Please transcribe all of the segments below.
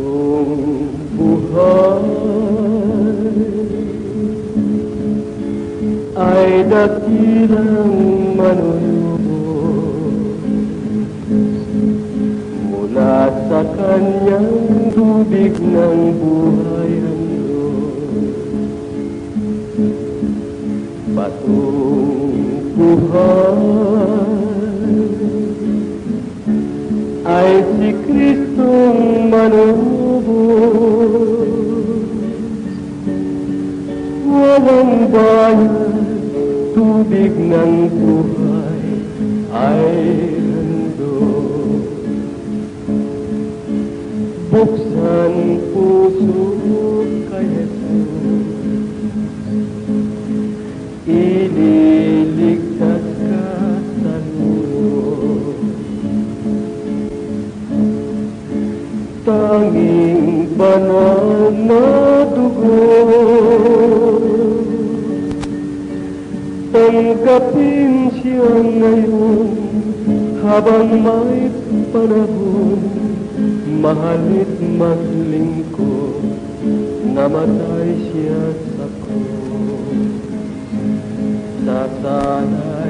Patong buhay ay dakilang manunubos mula sa kanyang tubig ng buhay ang. Patong buhay ay si Kristong manubos. Walang bayad, tubig ng buhay ay handog. Buksan puso ngayon habang may panahon Mahalit maglingkod Namatay siya sa krus Sasanay pagtubos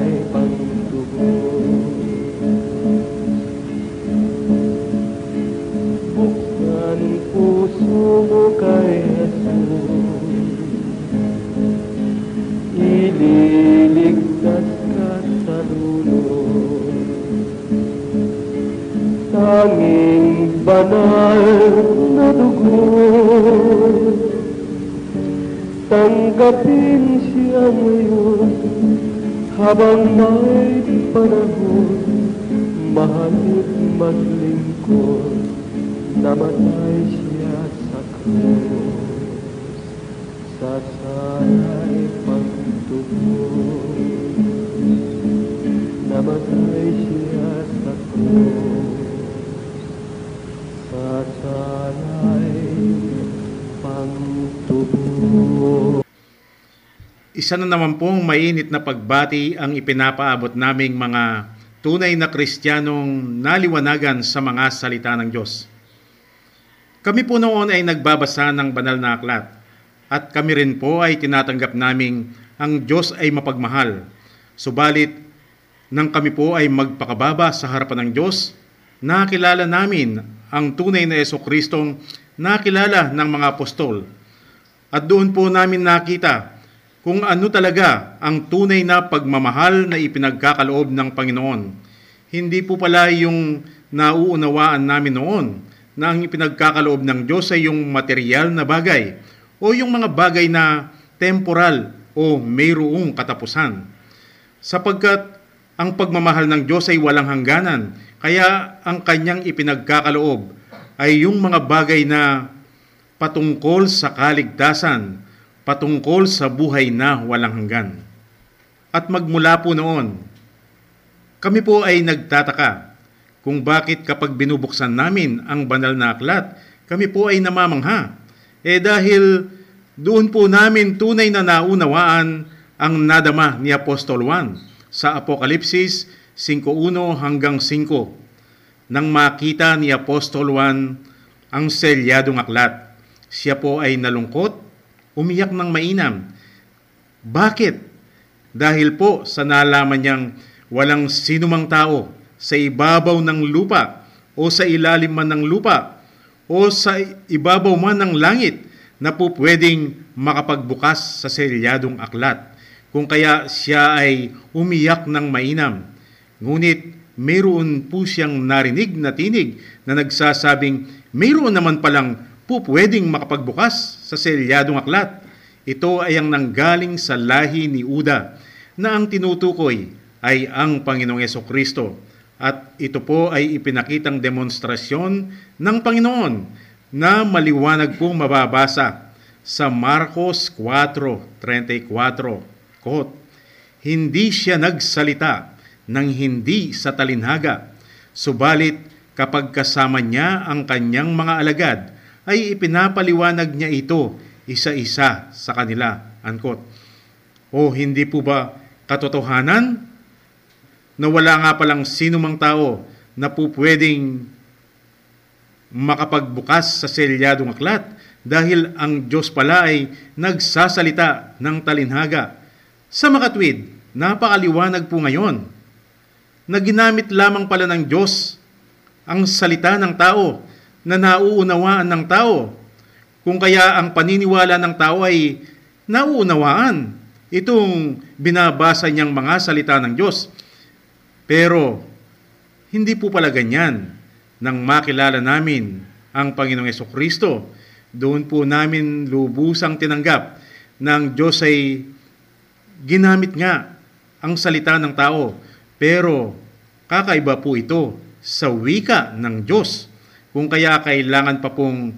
banal na dugo. Tanggapin siya ngayon Habang may panahon. Mahalit maglingkod Namatay siya sa krus Sa sanay pagtubos Namatay siya sa krus Sa sanay pagtubos Isa na naman pong mainit na pagbati ang ipinapaabot naming mga tunay na Kristiyanong naliwanagan sa mga salita ng Diyos. Kami po noon ay nagbabasa ng banal na aklat at kami rin po ay tinatanggap naming ang Diyos ay mapagmahal. Subalit, nang kami po ay magpakababa sa harapan ng Diyos, nakilala namin ang tunay na Yeso Kristong nakilala ng mga apostol. At doon po namin nakita kung ano talaga ang tunay na pagmamahal na ipinagkakaloob ng Panginoon. Hindi po pala yung nauunawaan namin noon na ang ipinagkakaloob ng Diyos ay yung material na bagay o yung mga bagay na temporal o mayroong katapusan. Sapagkat ang pagmamahal ng Diyos ay walang hangganan, kaya ang kanyang ipinagkakaloob ay yung mga bagay na patungkol sa kaligtasan, patungkol sa buhay na walang hanggan. At magmula po noon, kami po ay nagtataka kung bakit kapag binubuksan namin ang banal na aklat, kami po ay namamangha. Eh dahil doon po namin tunay na naunawaan ang nadama ni Apostol Juan sa Apokalipsis 5.1 hanggang 5. Nang makita ni Apostol Juan ang selyadong aklat, siya po ay nalungkot, umiyak ng mainam. Bakit? Dahil po sa nalaman niyang walang sinumang tao sa ibabaw ng lupa o sa ilalim man ng lupa o sa ibabaw man ng langit na po pwedeng makapagbukas sa selyadong aklat. Kung kaya siya ay umiyak ng mainam. Ngunit mayroon po siyang narinig na tinig na nagsasabing mayroon naman palang po pwedeng makapagbukas sa selyadong aklat. Ito ay ang nanggaling sa lahi ni Uda na ang tinutukoy ay ang Panginoong Yeso Kristo. At ito po ay ipinakitang demonstrasyon ng Panginoon na maliwanag pong mababasa sa Marcos 4.34. Quote, Hindi siya nagsalita ng hindi sa talinhaga, subalit kapag kasama niya ang kanyang mga alagad, ay ipinapaliwanag niya ito isa-isa sa kanila. Unquote. O hindi po ba katotohanan na wala nga palang sino mang tao na po pwedeng makapagbukas sa selyadong aklat dahil ang Diyos pala ay nagsasalita ng talinhaga. Sa makatwid, napakaliwanag po ngayon na ginamit lamang pala ng Diyos ang salita ng tao na nauunawaan ng tao. Kung kaya ang paniniwala ng tao ay nauunawaan itong binabasa niyang mga salita ng Diyos. Pero hindi po pala ganyan nang makilala namin ang Panginoong Yeso Kristo. Doon po namin lubusang tinanggap ng Diyos ay ginamit nga ang salita ng tao. Pero kakaiba po ito sa wika ng Diyos. Kung kaya kailangan pa pong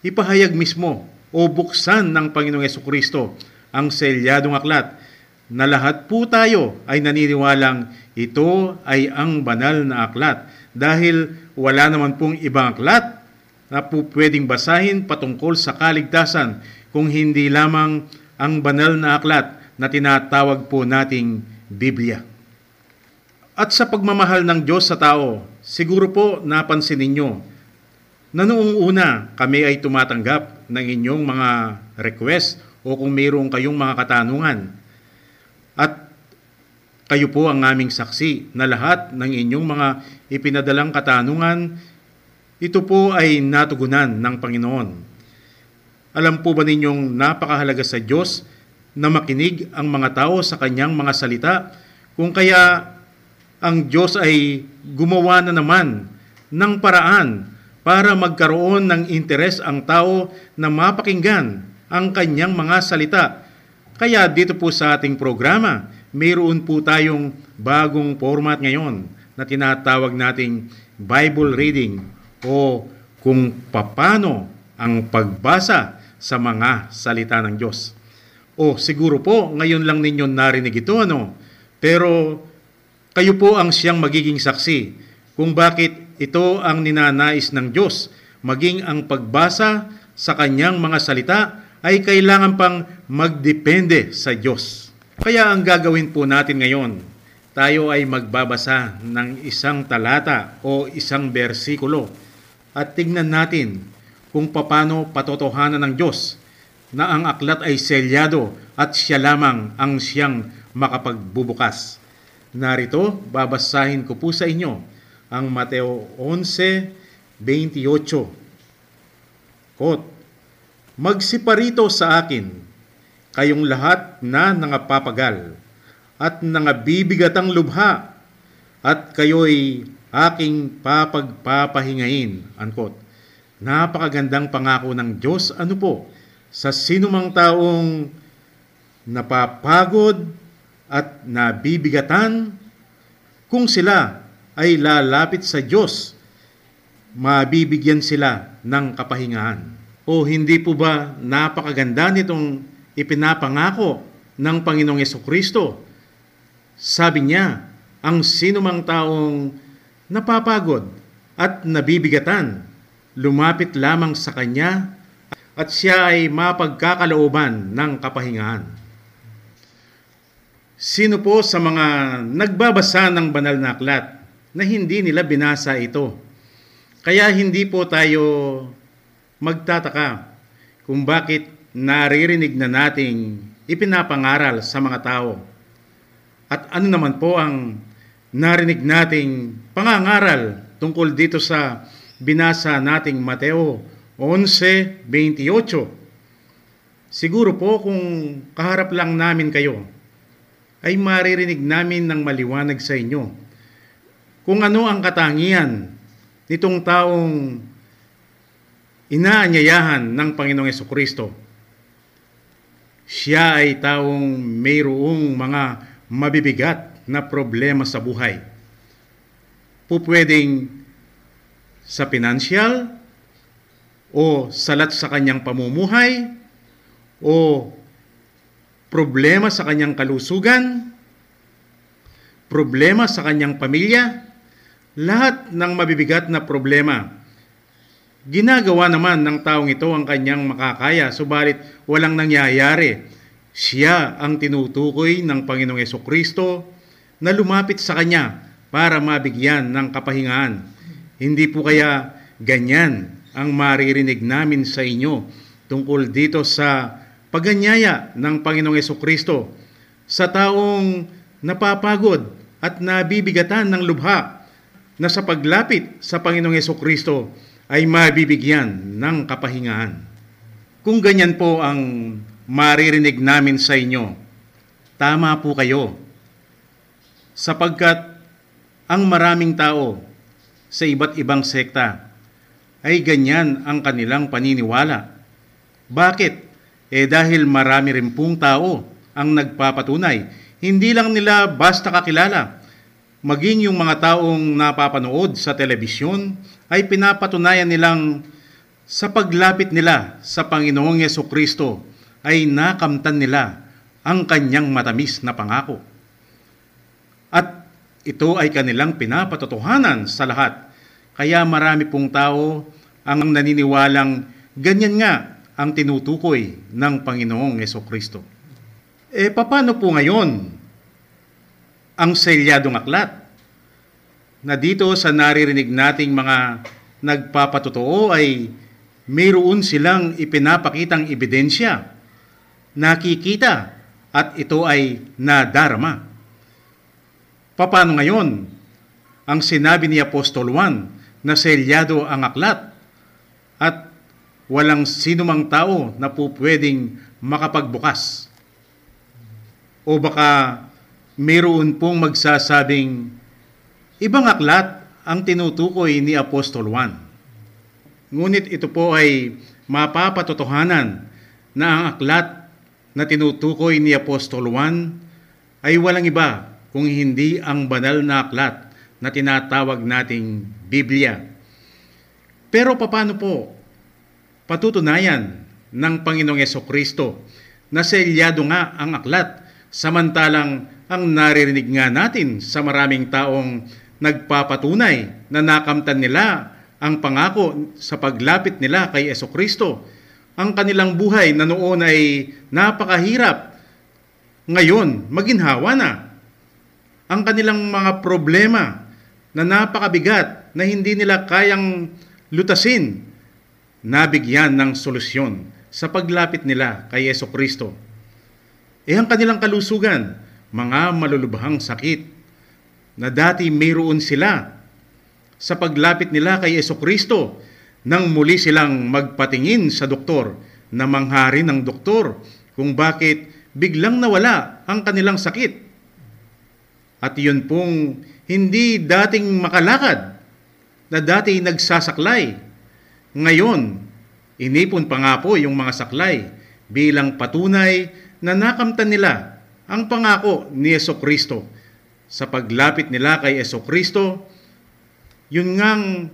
ipahayag mismo o buksan ng Panginoong Yeso Kristo ang selyadong aklat na lahat po tayo ay naniniwalang ito ay ang banal na aklat dahil wala naman pong ibang aklat na po pwedeng basahin patungkol sa kaligtasan kung hindi lamang ang banal na aklat na tinatawag po nating Biblia. At sa pagmamahal ng Diyos sa tao, siguro po napansin ninyo na noong una kami ay tumatanggap ng inyong mga request o kung mayroong kayong mga katanungan. At kayo po ang aming saksi na lahat ng inyong mga ipinadalang katanungan, ito po ay natugunan ng Panginoon. Alam po ba ninyong napakahalaga sa Diyos na makinig ang mga tao sa kanyang mga salita kung kaya ang Diyos ay gumawa na naman ng paraan para magkaroon ng interes ang tao na mapakinggan ang kanyang mga salita. Kaya dito po sa ating programa, mayroon po tayong bagong format ngayon na tinatawag nating Bible reading o kung paano ang pagbasa sa mga salita ng Diyos. O siguro po, ngayon lang ninyo narinig ito, ano? Pero kayo po ang siyang magiging saksi kung bakit ito ang ninanais ng Diyos, maging ang pagbasa sa kanyang mga salita ay kailangan pang magdepende sa Diyos. Kaya ang gagawin po natin ngayon, tayo ay magbabasa ng isang talata o isang bersikulo at tignan natin kung paano patotohanan ng Diyos na ang aklat ay selyado at siya lamang ang siyang makapagbubukas. Narito, babasahin ko po sa inyo ang Mateo 11:28. Quote, Magsiparito sa akin kayong lahat na nangapapagal at nangabibigatang lubha at kayo'y aking papagpapahingain. Unquote. Napakagandang pangako ng Diyos. Ano po? Sa sinumang taong napapagod at nabibigatan, kung sila ay lalapit sa Diyos, mabibigyan sila ng kapahingahan. O hindi po ba napakaganda nitong ipinapangako ng Panginoong Yeso Kristo. Sabi niya, ang sinumang taong napapagod at nabibigatan, lumapit lamang sa Kanya at siya ay mapagkakalooban ng kapahingahan. Sino po sa mga nagbabasa ng banal na aklat na hindi nila binasa ito? Kaya hindi po tayo magtataka kung bakit naririnig na nating ipinapangaral sa mga tao. At ano naman po ang narinig nating pangangaral tungkol dito sa binasa nating Mateo 11.28. Siguro po kung kaharap lang namin kayo, ay maririnig namin ng maliwanag sa inyo kung ano ang katangian nitong taong inaanyayahan ng Panginoong Yeso Kristo siya ay taong mayroong mga mabibigat na problema sa buhay. Pupwedeng sa pinansyal o salat sa kanyang pamumuhay o problema sa kanyang kalusugan, problema sa kanyang pamilya, lahat ng mabibigat na problema Ginagawa naman ng taong ito ang kanyang makakaya, subalit walang nangyayari. Siya ang tinutukoy ng Panginoong Yeso Kristo na lumapit sa Kanya para mabigyan ng kapahingaan. Hindi po kaya ganyan ang maririnig namin sa inyo tungkol dito sa paganyaya ng Panginoong Yeso Kristo sa taong napapagod at nabibigatan ng lubha na sa paglapit sa Panginoong Yeso Kristo ay mabibigyan ng kapahingahan. Kung ganyan po ang maririnig namin sa inyo, tama po kayo. Sapagkat ang maraming tao sa iba't ibang sekta ay ganyan ang kanilang paniniwala. Bakit? Eh dahil marami rin pong tao ang nagpapatunay. Hindi lang nila basta kakilala. Maging yung mga taong napapanood sa telebisyon ay pinapatunayan nilang sa paglapit nila sa Panginoong Yeso Kristo ay nakamtan nila ang kanyang matamis na pangako. At ito ay kanilang pinapatotohanan sa lahat. Kaya marami pong tao ang naniniwalang ganyan nga ang tinutukoy ng Panginoong Yeso Kristo. E paano po ngayon ang selyadong aklat? Na dito sa naririnig nating mga nagpapatotoo ay mayroon silang ipinapakitang ebidensya, nakikita at ito ay nadarama. Paano ngayon ang sinabi ni Apostol Juan na selyado ang aklat at walang sinumang tao na po pwedeng makapagbukas? O baka mayroon pong magsasabing ibang aklat ang tinutukoy ni Apostol Juan. Ngunit ito po ay mapapatotohanan na ang aklat na tinutukoy ni Apostol Juan ay walang iba kung hindi ang banal na aklat na tinatawag nating Biblia. Pero paano po patutunayan ng Panginoong Yeso Kristo na selyado nga ang aklat samantalang ang naririnig nga natin sa maraming taong nagpapatunay na nakamtan nila ang pangako sa paglapit nila kay Yeso Kristo. Ang kanilang buhay na noon ay napakahirap, ngayon maginhawa na. Ang kanilang mga problema na napakabigat na hindi nila kayang lutasin, nabigyan ng solusyon sa paglapit nila kay Yeso Kristo. Eh ang kanilang kalusugan, mga malulubhang sakit na dati mayroon sila sa paglapit nila kay Yeso Kristo nang muli silang magpatingin sa doktor na manghari ng doktor kung bakit biglang nawala ang kanilang sakit. At yun pong hindi dating makalakad na dati nagsasaklay. Ngayon, inipon pa nga po yung mga saklay bilang patunay na nakamtan nila ang pangako ni Yeso Kristo. Sa paglapit nila kay Yeso Kristo, yun ngang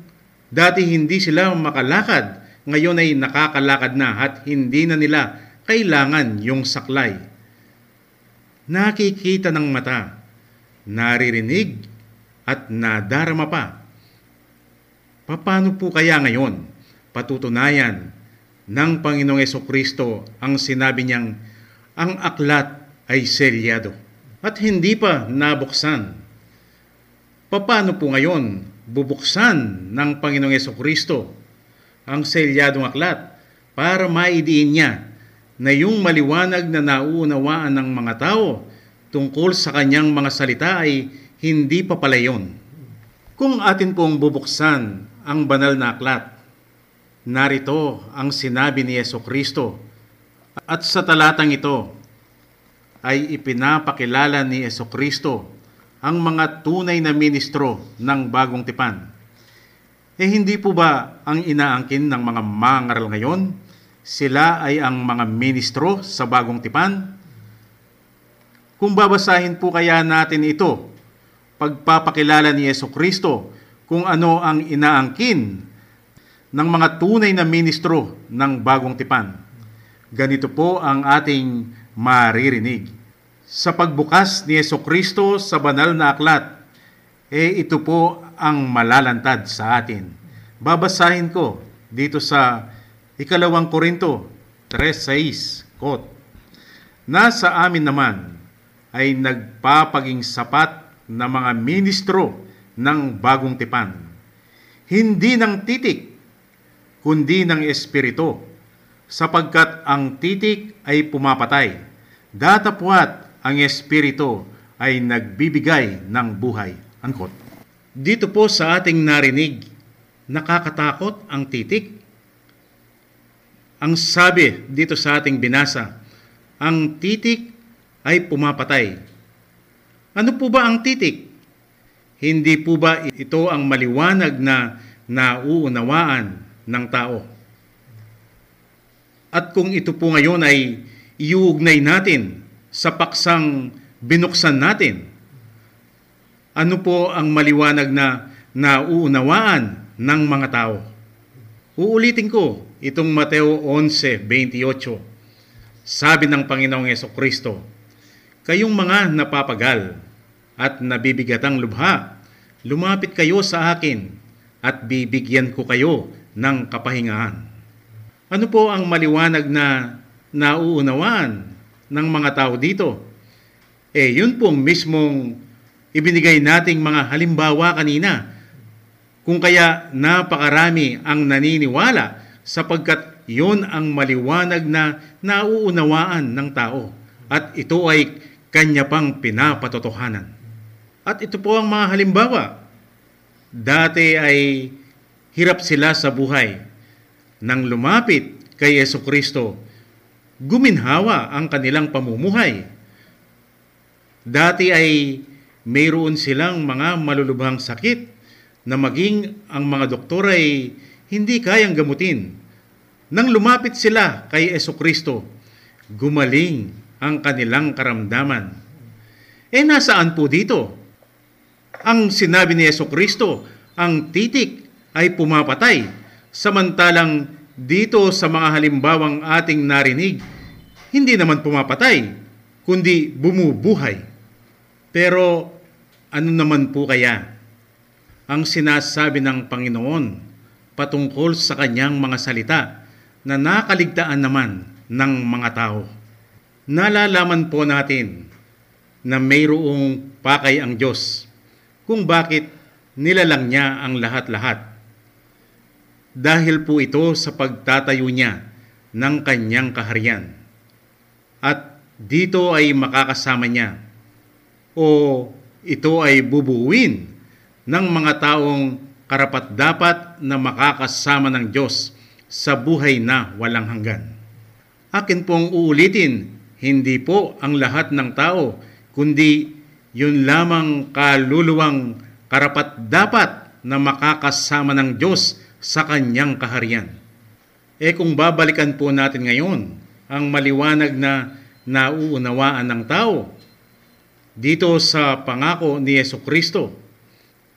dati hindi sila makalakad, ngayon ay nakakalakad na at hindi na nila kailangan yung saklay. Nakikita ng mata, naririnig at nadarama pa. Paano po kaya ngayon patutunayan ng Panginoong Yeso Kristo ang sinabi niyang ang aklat ay selyado at hindi pa nabuksan? Paano po ngayon bubuksan ng Panginoong Yeso Kristo ang selyadong aklat para maidiin niya na yung maliwanag na nauunawaan ng mga tao tungkol sa kanyang mga salita ay hindi pa pala yun. Kung atin pong bubuksan ang banal na aklat, narito ang sinabi ni Yeso Kristo at sa talatang ito ay ipinapakilala ni Yeso Kristo ang mga tunay na ministro ng bagong tipan. Eh hindi po ba ang inaangkin ng mga mangaral ngayon? Sila ay ang mga ministro sa bagong tipan? Kung babasahin po kaya natin ito, pagpapakilala ni Yeso Kristo kung ano ang inaangkin ng mga tunay na ministro ng bagong tipan. Ganito po ang ating maririnig sa pagbukas ni Yeso Kristo sa banal na aklat, eh ito po ang malalantad sa atin. Babasahin ko dito sa ikalawang Korinto 3.6, quote, Nasa amin naman ay nagpapaging sapat na mga ministro ng bagong tipan. Hindi ng titik kundi ng Espiritu, sapagkat ang titik ay pumapatay, datapwat ang Espiritu ay nagbibigay ng buhay. Unquote. Dito po sa ating narinig, nakakatakot ang titik. Ang sabi dito sa ating binasa, ang titik ay pumapatay. Ano po ba ang titik? Hindi po ba ito ang maliwanag na nauunawaan ng tao? At kung ito po ngayon ay iuugnay natin sa paksang binuksan natin, ano po ang maliwanag na nauunawaan ng mga tao? Uulitin ko itong Mateo 11:28. Sabi ng Panginoong Yeso Kristo, Kayong mga napapagal at nabibigatang lubha, lumapit kayo sa akin at bibigyan ko kayo ng kapahingahan. Ano po ang maliwanag na nauunawaan ng mga tao dito? Eh, yun pong mismong ibinigay nating mga halimbawa kanina. Kung kaya napakarami ang naniniwala sapagkat yon ang maliwanag na nauunawaan ng tao at ito ay kanya pang pinapatotohanan. At ito po ang mga halimbawa. Dati ay hirap sila sa buhay. Nang lumapit kay Yeso Kristo, guminhawa ang kanilang pamumuhay. Dati ay mayroon silang mga malulubhang sakit na maging ang mga doktor ay hindi kayang gamutin. Nang lumapit sila kay Yeso Kristo, gumaling ang kanilang karamdaman. Eh nasaan po dito? Ang sinabi ni Yeso Kristo, ang titik ay pumapatay, samantalang dito sa mga halimbawang ating narinig, hindi naman pumapatay, kundi bumubuhay. Pero ano naman po kaya ang sinasabi ng Panginoon patungkol sa kanyang mga salita na nakaligtaan naman ng mga tao? Nalalaman po natin na mayroong pakay ang Diyos kung bakit nilalang niya ang lahat-lahat. Dahil po ito sa pagtatayo niya ng kanyang kaharian. At dito ay makakasama niya o ito ay bubuuin ng mga taong karapat-dapat na makakasama ng Diyos sa buhay na walang hanggan. Akin pong uulitin, hindi po ang lahat ng tao, kundi yun lamang kaluluwang karapat-dapat na makakasama ng Diyos sa kanyang kaharian. E kung babalikan po natin ngayon ang maliwanag na nauunawaan ng tao dito sa pangako ni Yeso Kristo,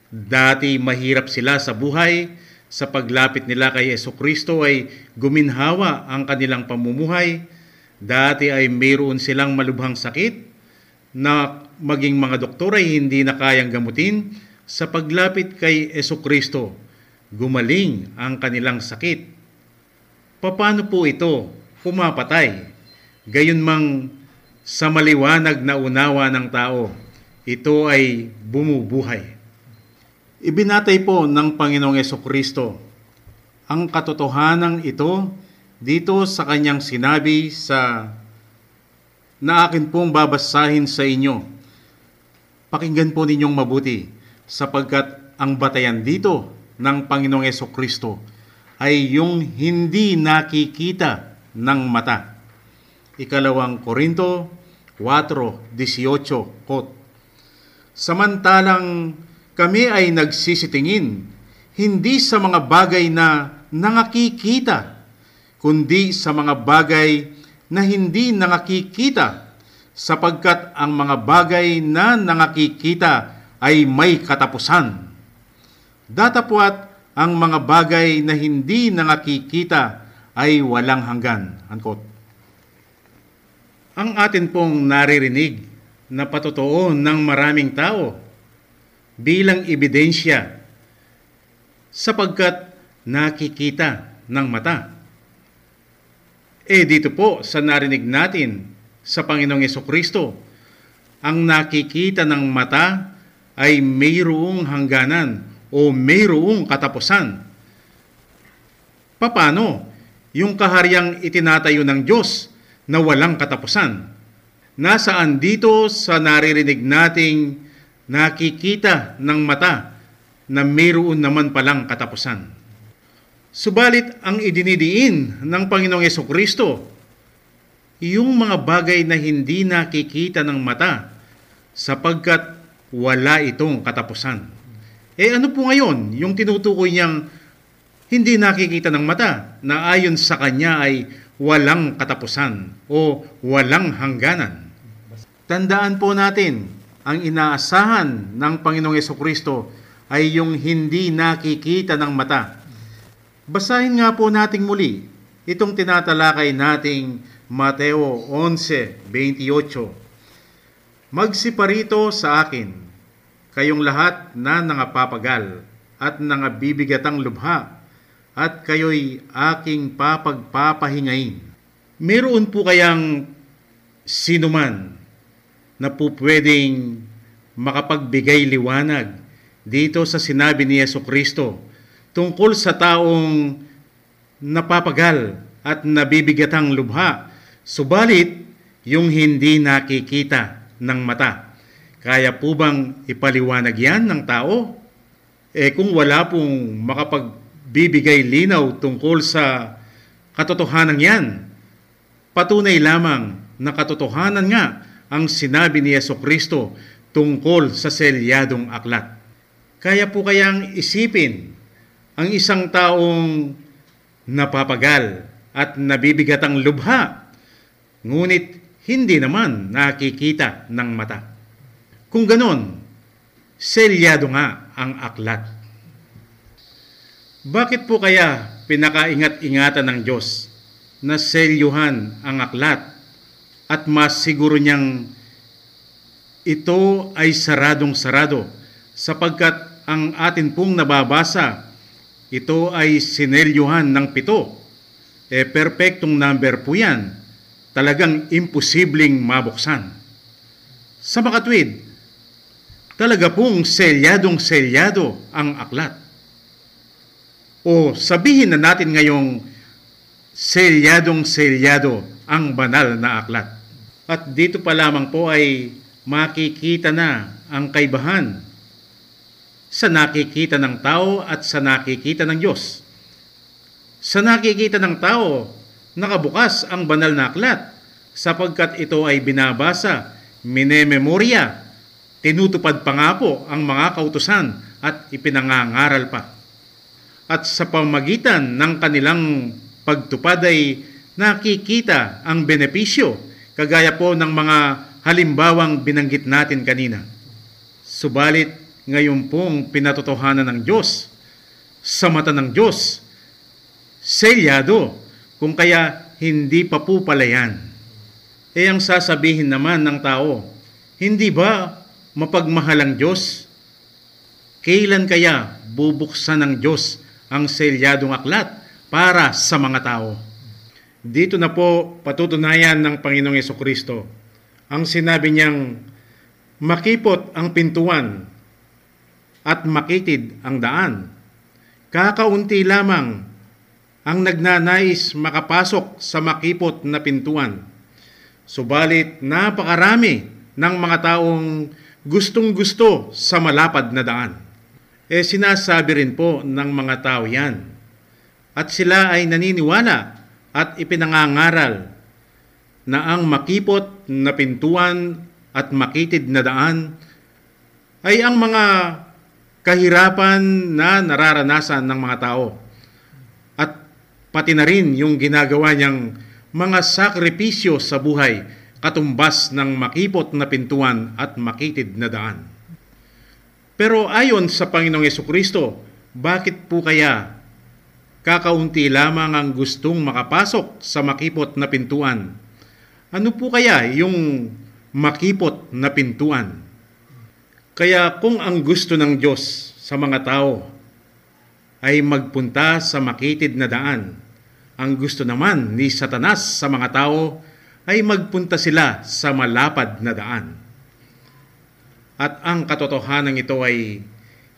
dati mahirap sila sa buhay, sa paglapit nila kay Yeso Kristo ay guminhawa ang kanilang pamumuhay, dati ay mayroon silang malubhang sakit na maging mga doktor ay hindi na kayang gamutin, sa paglapit kay Yeso Kristo, gumaling ang kanilang sakit. Paano po ito pumapatay? Gayon mang sa maliwanag na unawa ng tao, ito ay bumubuhay. Ibinatay po ng Panginoong Yeso Kristo ang katotohanan ito dito sa kanyang sinabi sa na akin pong babasahin sa inyo. Pakinggan po ninyong mabuti sapagkat ang batayan dito ng Panginoong Yeso Kristo ay yung hindi nakikita ng mata. Ikalawang Korinto 4.18 quote, Samantalang kami ay nagsisitingin hindi sa mga bagay na nangakikita, kundi sa mga bagay na hindi nangakikita, sapagkat ang mga bagay na nangakikita ay may katapusan. Datapwat ang mga bagay na hindi nangakikita ay walang hanggan. Unquote. Ang atin pong naririnig na patotoo ng maraming tao bilang ebidensya sapagkat nakikita ng mata. Eh dito po sa narinig natin sa Panginoong Yeso Kristo, ang nakikita ng mata ay mayroong hangganan o mayroong katapusan. Papano yung kaharyang itinatayo ng Diyos na walang katapusan? Nasaan dito sa naririnig nating nakikita ng mata na mayroon naman palang katapusan? Subalit ang idinidiin ng Panginoong Yeso Kristo, yung mga bagay na hindi nakikita ng mata sapagkat wala itong katapusan. Eh ano po ngayon yung tinutukoy niyang hindi nakikita ng mata na ayon sa kanya ay walang katapusan o walang hangganan. Tandaan po natin, ang inaasahan ng Panginoong Yeso Kristo ay yung hindi nakikita ng mata. Basahin nga po nating muli itong tinatalakay nating Mateo 11:28. Magsiparito sa akin, kayong lahat na nangapapagal at nangabibigatang lubha, at kayo'y aking papagpapahingain. Meron po kayang sinuman na po pwedeng makapagbigay liwanag dito sa sinabi ni Yeso Kristo tungkol sa taong napapagal at nabibigatang lubha, subalit yung hindi nakikita ng mata. Kaya po bang ipaliwanag yan ng tao? Eh kung wala pong makapagbibigay linaw tungkol sa katotohanan yan, patunay lamang na katotohanan nga ang sinabi ni Yeso Kristo tungkol sa selyadong aklat. Kaya po kayang isipin ang isang taong napapagal at nabibigat ang lubha, ngunit hindi naman nakikita ng mata. Kung ganon, selyado nga ang aklat. Bakit po kaya pinakaingat-ingatan ng Diyos na selyuhan ang aklat at mas siguro niyang ito ay saradong-sarado sapagkat ang atin pong nababasa, ito ay sinelyuhan ng pito. Eh, perfectong number po yan. Talagang imposibleng mabuksan. Sa makatwid, talaga pong selyadong-selyado ang aklat. O sabihin na natin ngayong selyadong-selyado ang banal na aklat. At dito pa lamang po ay makikita na ang kaibahan sa nakikita ng tao at sa nakikita ng Diyos. Sa nakikita ng tao, nakabukas ang banal na aklat sapagkat ito ay binabasa, minememorya, tinutupad pa nga po ang mga kautusan at ipinangangaral pa. At sa pamagitan ng kanilang pagtupad ay nakikita ang benepisyo kagaya po ng mga halimbawang binanggit natin kanina. Subalit ngayon pong pinatotohanan ng Diyos sa mata ng Diyos, selyado, kung kaya hindi pa po pala yan. E ang sasabihin naman ng tao, hindi ba mapagmahal ang Diyos? Kailan kaya bubuksan ng Diyos ang selyadong aklat para sa mga tao? Dito na po patutunayan ng Panginoong Yeso Kristo ang sinabi niyang makipot ang pintuan at makitid ang daan. Kakaunti lamang ang nagnanais makapasok sa makipot na pintuan. Subalit napakarami ng mga taong gustong-gusto sa malapad na daan. E sinasabi rin po ng mga tao yan. At sila ay naniniwala at ipinangangaral na ang makipot na pintuan at makitid na daan ay ang mga kahirapan na nararanasan ng mga tao. At pati na rin yung ginagawa niyang mga sakripisyo sa buhay katumbas ng makipot na pintuan at makitid na daan. Pero ayon sa Panginoong Yeso Kristo, bakit po kaya kakaunti lamang ang gustong makapasok sa makipot na pintuan? Ano po kaya yung makipot na pintuan? Kaya kung ang gusto ng Diyos sa mga tao ay magpunta sa makitid na daan, ang gusto naman ni Satanas sa mga tao ay magpunta sila sa malapad na daan. At ang katotohanan ito ay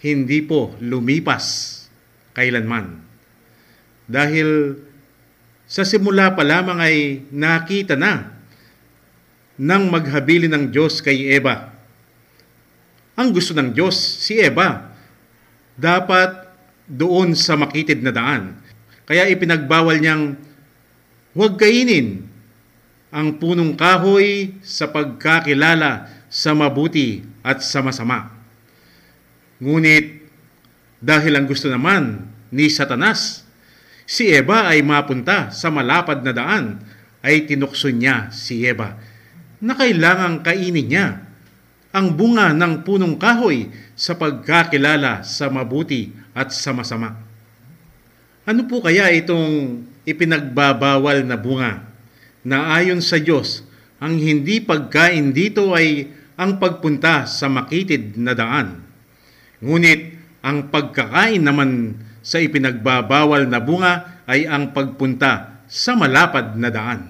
hindi po lumipas kailanman. dahil sa simula pa lamang ay nakita na ng maghabili ng Diyos kay Eva. Ang gusto ng Diyos, si Eva, dapat doon sa makitid na daan. Kaya ipinagbawal niyang huwag kainin ang punong kahoy sa pagkakilala sa mabuti at sa masama. Ngunit dahil ang gusto naman ni Satanas, si Eva ay mapunta sa malapad na daan, ay tinukso niya si Eva na kailangang kainin niya ang bunga ng punong kahoy sa pagkakilala sa mabuti at sa masama. Ano po kaya itong ipinagbabawal na bunga na ayon sa Diyos ang hindi pagkain dito ay ang pagpunta sa makitid na daan. Ngunit ang pagkakain naman sa ipinagbabawal na bunga ay ang pagpunta sa malapad na daan.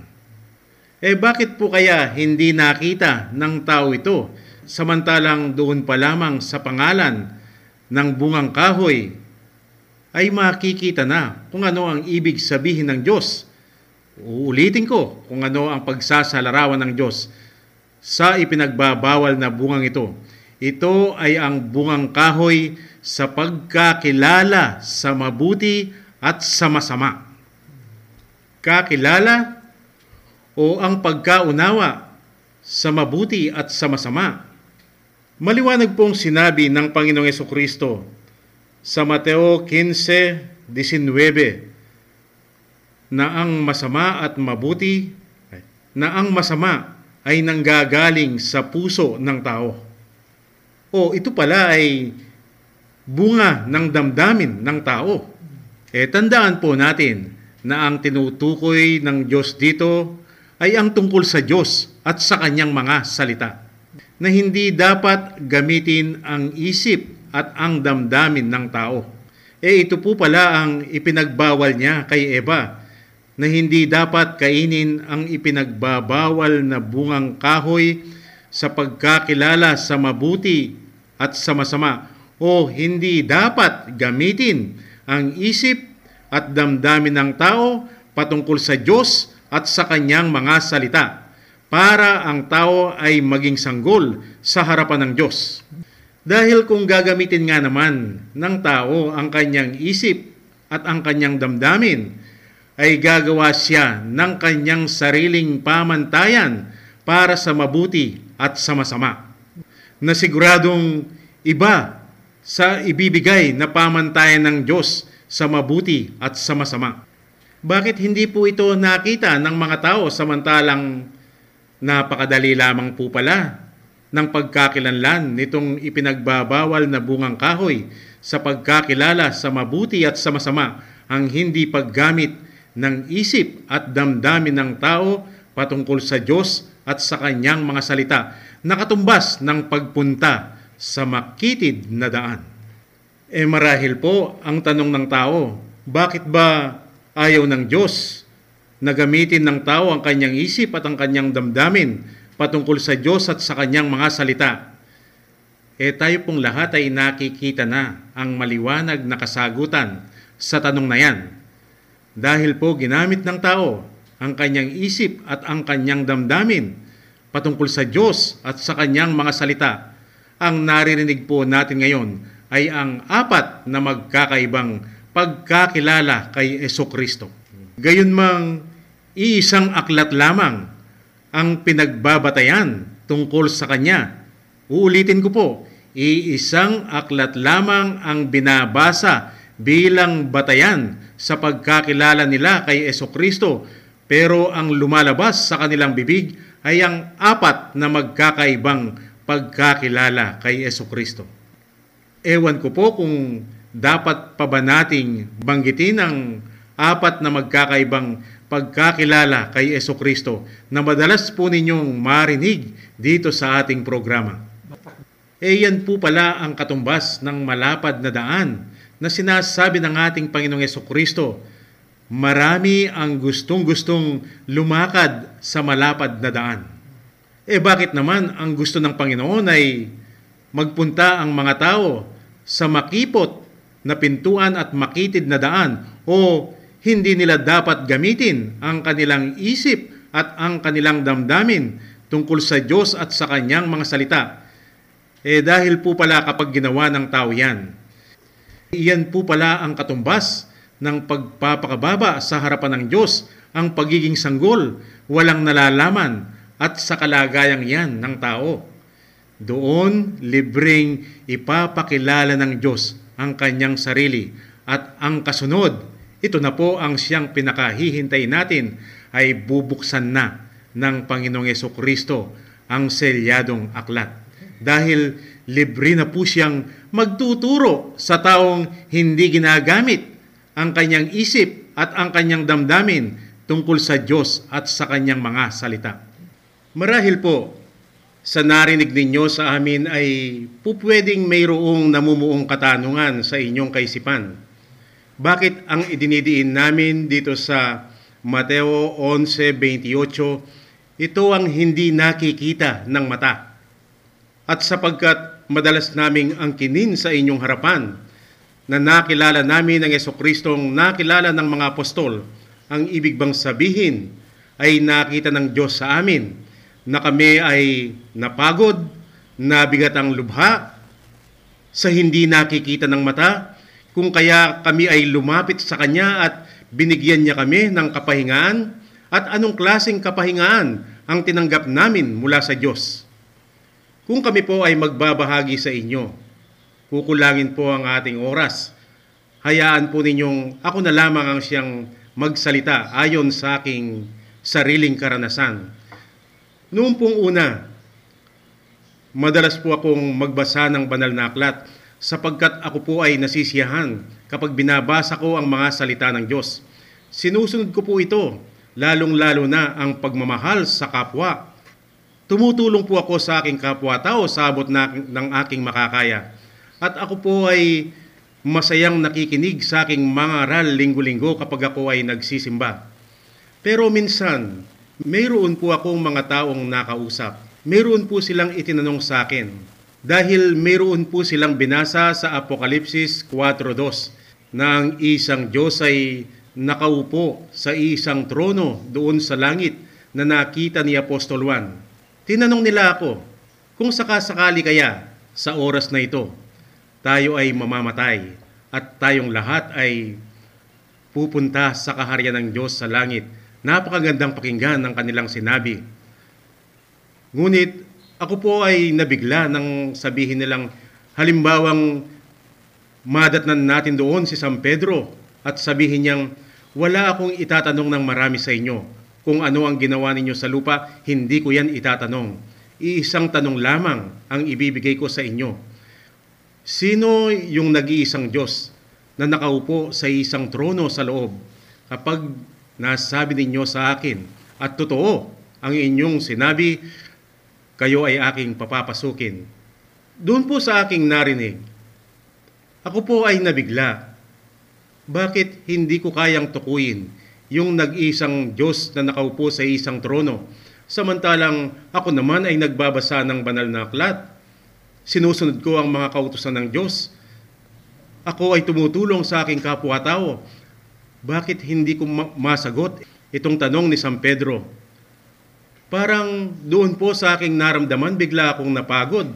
Eh bakit po kaya hindi nakita ng tao ito samantalang doon pa lamang sa pangalan ng bungang kahoy ay makikita na kung ano ang ibig sabihin ng Diyos. Uulitin ko kung ano ang pagsasalarawan ng Diyos sa ipinagbabawal na bungang ito. Ito ay ang bungang kahoy sa pagkakilala sa mabuti at sa masama. Kakilala o ang pagkaunawa sa mabuti at sa masama. Maliwanag pong sinabi ng Panginoong Yeso Kristo sa Mateo 15:19 na ang masama at mabuti na ang masama ay nanggagaling sa puso ng tao. O ito pala ay bunga ng damdamin ng tao. Eh tandaan po natin na ang tinutukoy ng Diyos dito ay ang tungkol sa Diyos at sa kanyang mga salita na hindi dapat gamitin ang isip at ang damdamin ng tao. Eh ito po pala ang ipinagbawal niya kay Eva na hindi dapat kainin ang ipinagbabawal na bungang kahoy sa pagkakilala sa mabuti at sa masama o hindi dapat gamitin ang isip at damdamin ng tao patungkol sa Diyos at sa kanyang mga salita para ang tao ay maging sanggol sa harapan ng Diyos. Dahil kung gagamitin nga naman ng tao ang kanyang isip at ang kanyang damdamin, ay gagawa siya ng kanyang sariling pamantayan para sa mabuti at sa masama. Na siguradong iba sa ibibigay na pamantayan ng Diyos sa mabuti at sa masama. Bakit hindi po ito nakita ng mga tao samantalang napakadali lamang po pala ng pagkakilanlan nitong ipinagbabawal na bungang kahoy sa pagkakilala sa mabuti at sa masama ang hindi paggamit ng isip at damdamin ng tao patungkol sa Diyos at sa kanyang mga salita na katumbas ng pagpunta sa makitid na daan. E marahil po ang tanong ng tao, bakit ba ayaw ng Diyos na gamitin ng tao ang kanyang isip at ang kanyang damdamin patungkol sa Diyos at sa kanyang mga salita? E tayo pong lahat ay nakikita na ang maliwanag na kasagutan sa tanong na yan. Dahil po ginamit ng tao ang kanyang isip at ang kanyang damdamin patungkol sa Diyos at sa kanyang mga salita ang naririnig po natin ngayon ay ang apat na magkakaibang pagkakilala kay Eso Kristo. Gayon mang iisang aklat lamang ang pinagbabatayan tungkol sa Kanya. Uulitin ko po, iisang aklat lamang ang binabasa bilang batayan sa pagkakilala nila kay Kristo, pero ang lumalabas sa kanilang bibig ay ang apat na magkakaibang pagkakilala kay Kristo. Ewan ko po kung dapat pa ba nating banggitin ang apat na magkakaibang pagkakilala kay Kristo na madalas po ninyong marinig dito sa ating programa. E yan po pala ang katumbas ng malapad na daan na sinasabi ng ating Panginoong Yeso Kristo. Marami ang gustong-gustong lumakad sa malapad na daan eh bakit naman ang gusto ng Panginoon ay magpunta ang mga tao sa makipot na pintuan at makitid na daan o hindi nila dapat gamitin ang kanilang isip at ang kanilang damdamin tungkol sa Diyos at sa kanyang mga salita. Eh dahil po pala kapag ginawa ng tao yan, iyan po pala ang katumbas ng pagpapakababa sa harapan ng Diyos, ang pagiging sanggol, walang nalalaman at sa kalagayang yan ng tao. Doon, libreng ipapakilala ng Diyos ang kanyang sarili at ang kasunod, ito na po ang siyang pinakahihintay natin ay bubuksan na ng Panginoong Yeso Kristo ang selyadong aklat. Dahil libre na po siyang magtuturo sa taong hindi ginagamit ang kanyang isip at ang kanyang damdamin tungkol sa Diyos at sa kanyang mga salita. Marahil po, sa narinig ninyo sa amin ay pupwedeng mayroong namumuong katanungan sa inyong kaisipan. Bakit ang idinidiin namin dito sa Mateo 11.28, ito ang hindi nakikita ng mata. At sapagkat madalas naming angkinin sa inyong harapan, na nakilala namin ang Yeso Kristong nakilala ng mga apostol, ang ibig bang sabihin ay nakita ng Diyos sa amin na kami ay napagod, nabigat ang lubha, sa hindi nakikita ng mata, kung kaya kami ay lumapit sa Kanya at binigyan niya kami ng kapahingaan, at anong klaseng kapahingaan ang tinanggap namin mula sa Diyos. Kung kami po ay magbabahagi sa inyo, kukulangin po ang ating oras. Hayaan po ninyong ako na lamang ang siyang magsalita ayon sa aking sariling karanasan. Noong pong una, madalas po akong magbasa ng banal na aklat sapagkat ako po ay nasisiyahan kapag binabasa ko ang mga salita ng Diyos. Sinusunod ko po ito, lalong-lalo na ang pagmamahal sa kapwa. Tumutulong po ako sa aking kapwa-tao sa abot na, ng aking makakaya at ako po ay masayang nakikinig sa aking mga aral linggo-linggo kapag ako ay nagsisimba. Pero minsan, mayroon po akong mga taong nakausap. Mayroon po silang itinanong sa akin. Dahil mayroon po silang binasa sa Apokalipsis 4.2 na ang isang Diyos ay nakaupo sa isang trono doon sa langit na nakita ni Apostol Juan. Tinanong nila ako, kung sakasakali kaya sa oras na ito, tayo ay mamamatay at tayong lahat ay pupunta sa kaharian ng Diyos sa langit. Napakagandang pakinggan ng kanilang sinabi. Ngunit ako po ay nabigla nang sabihin nilang halimbawang madatnan natin doon si San Pedro at sabihin niyang wala akong itatanong ng marami sa inyo. Kung ano ang ginawa ninyo sa lupa, hindi ko yan itatanong. Iisang tanong lamang ang ibibigay ko sa inyo Sino yung nag-iisang Diyos na nakaupo sa isang trono sa loob kapag nasabi ninyo sa akin at totoo ang inyong sinabi, kayo ay aking papapasukin. Doon po sa aking narinig, ako po ay nabigla. Bakit hindi ko kayang tukuyin yung nag-isang Diyos na nakaupo sa isang trono, samantalang ako naman ay nagbabasa ng banal na aklat sinusunod ko ang mga kautusan ng Diyos. Ako ay tumutulong sa aking kapwa-tao. Bakit hindi ko masagot itong tanong ni San Pedro? Parang doon po sa aking naramdaman, bigla akong napagod.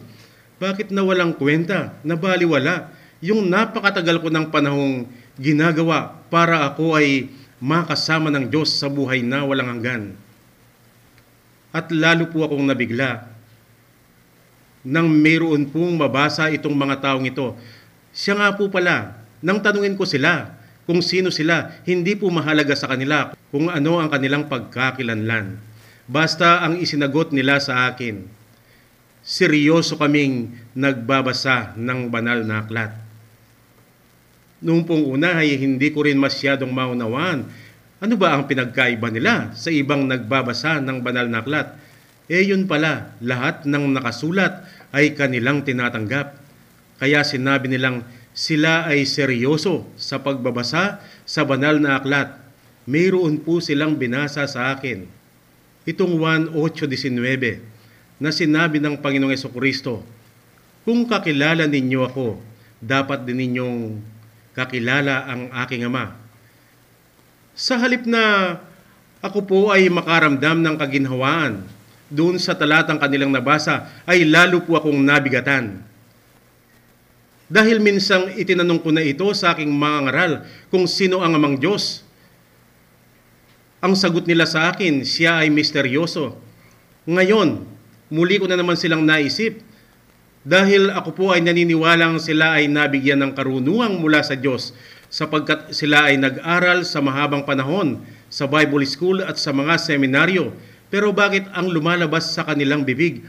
Bakit na walang kwenta, nabaliwala, yung napakatagal ko ng panahong ginagawa para ako ay makasama ng Diyos sa buhay na walang hanggan. At lalo po akong nabigla nang mayroon pong mabasa itong mga taong ito. Siya nga po pala, nang tanungin ko sila kung sino sila, hindi po mahalaga sa kanila kung ano ang kanilang pagkakilanlan. Basta ang isinagot nila sa akin, seryoso kaming nagbabasa ng banal na aklat. Noong pong una ay hindi ko rin masyadong maunawaan ano ba ang pinagkaiba nila sa ibang nagbabasa ng banal na aklat eh yun pala, lahat ng nakasulat ay kanilang tinatanggap. Kaya sinabi nilang sila ay seryoso sa pagbabasa sa banal na aklat. Mayroon po silang binasa sa akin. Itong 1.8.19 na sinabi ng Panginoong Kristo, Kung kakilala ninyo ako, dapat din ninyong kakilala ang aking Ama. Sa halip na ako po ay makaramdam ng kaginhawaan, doon sa talatang kanilang nabasa ay lalo po akong nabigatan. Dahil minsang itinanong ko na ito sa aking mga ngaral kung sino ang amang Diyos. Ang sagot nila sa akin, siya ay misteryoso. Ngayon, muli ko na naman silang naisip dahil ako po ay naniniwalang sila ay nabigyan ng karunungang mula sa Diyos sapagkat sila ay nag-aral sa mahabang panahon sa Bible School at sa mga seminaryo. Pero bakit ang lumalabas sa kanilang bibig?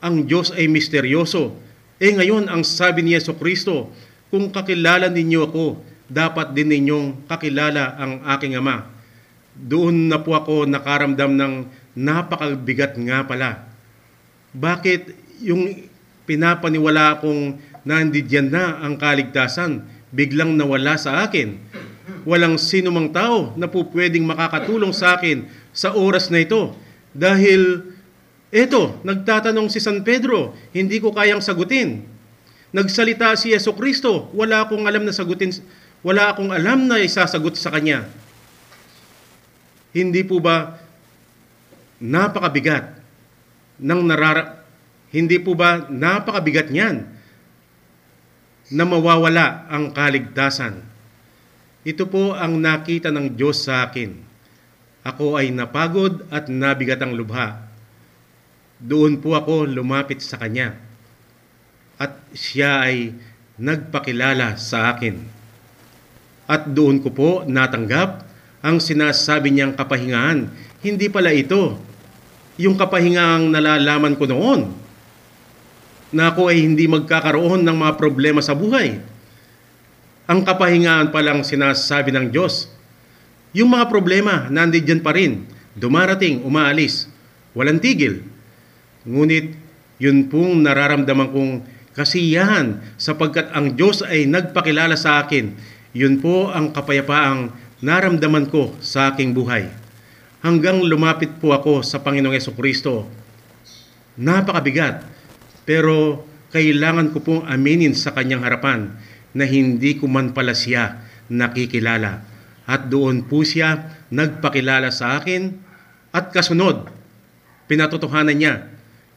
Ang Diyos ay misteryoso. Eh ngayon ang sabi ni Yeso Kristo, kung kakilala ninyo ako, dapat din ninyong kakilala ang aking Ama. Doon na po ako nakaramdam ng napakabigat nga pala. Bakit yung pinapaniwala akong nandiyan na ang kaligtasan, biglang nawala sa akin? Walang sino mang tao na po pwedeng makakatulong sa akin sa oras na ito. Dahil eto, nagtatanong si San Pedro, hindi ko kayang sagutin. Nagsalita si Yeso Kristo, wala akong alam na sagutin, wala akong alam na isasagot sa kanya. Hindi po ba napakabigat ng narara hindi po ba napakabigat niyan na mawawala ang kaligtasan? Ito po ang nakita ng Diyos sa akin. Ako ay napagod at nabigat ang lubha. Doon po ako lumapit sa Kanya. At siya ay nagpakilala sa akin. At doon ko po natanggap ang sinasabi niyang kapahingahan. Hindi pala ito yung kapahingang nalalaman ko noon na ako ay hindi magkakaroon ng mga problema sa buhay. Ang kapahingaan palang sinasabi ng Diyos. Yung mga problema, nandiyan pa rin. Dumarating, umaalis. Walang tigil. Ngunit, yun pong nararamdaman kong kasiyahan sapagkat ang Diyos ay nagpakilala sa akin. Yun po ang kapayapaang naramdaman ko sa aking buhay. Hanggang lumapit po ako sa Panginoong Yeso Kristo. Napakabigat pero kailangan ko pong aminin sa kanyang harapan na hindi ko man pala siya nakikilala. At doon po siya nagpakilala sa akin at kasunod, pinatotohanan niya,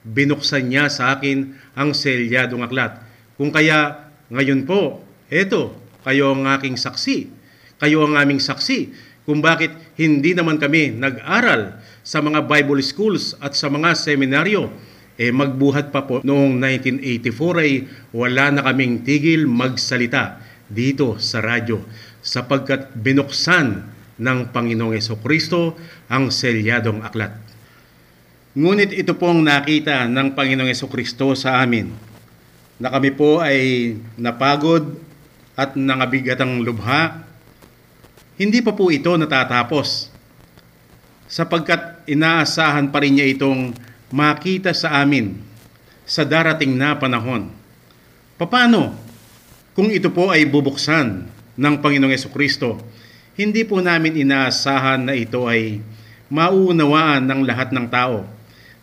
binuksan niya sa akin ang selyadong aklat. Kung kaya ngayon po, eto, kayo ang aking saksi. Kayo ang aming saksi kung bakit hindi naman kami nag-aral sa mga Bible schools at sa mga seminaryo eh magbuhat pa po noong 1984 ay wala na kaming tigil magsalita dito sa radyo sapagkat binuksan ng Panginoong Yeso Kristo ang selyadong aklat. Ngunit ito pong nakita ng Panginoong Yeso Kristo sa amin na kami po ay napagod at nangabigatang lubha. Hindi pa po ito natatapos sapagkat inaasahan pa rin niya itong makita sa amin sa darating na panahon. Paano kung ito po ay bubuksan ng Panginoong Yeso Kristo? Hindi po namin inaasahan na ito ay maunawaan ng lahat ng tao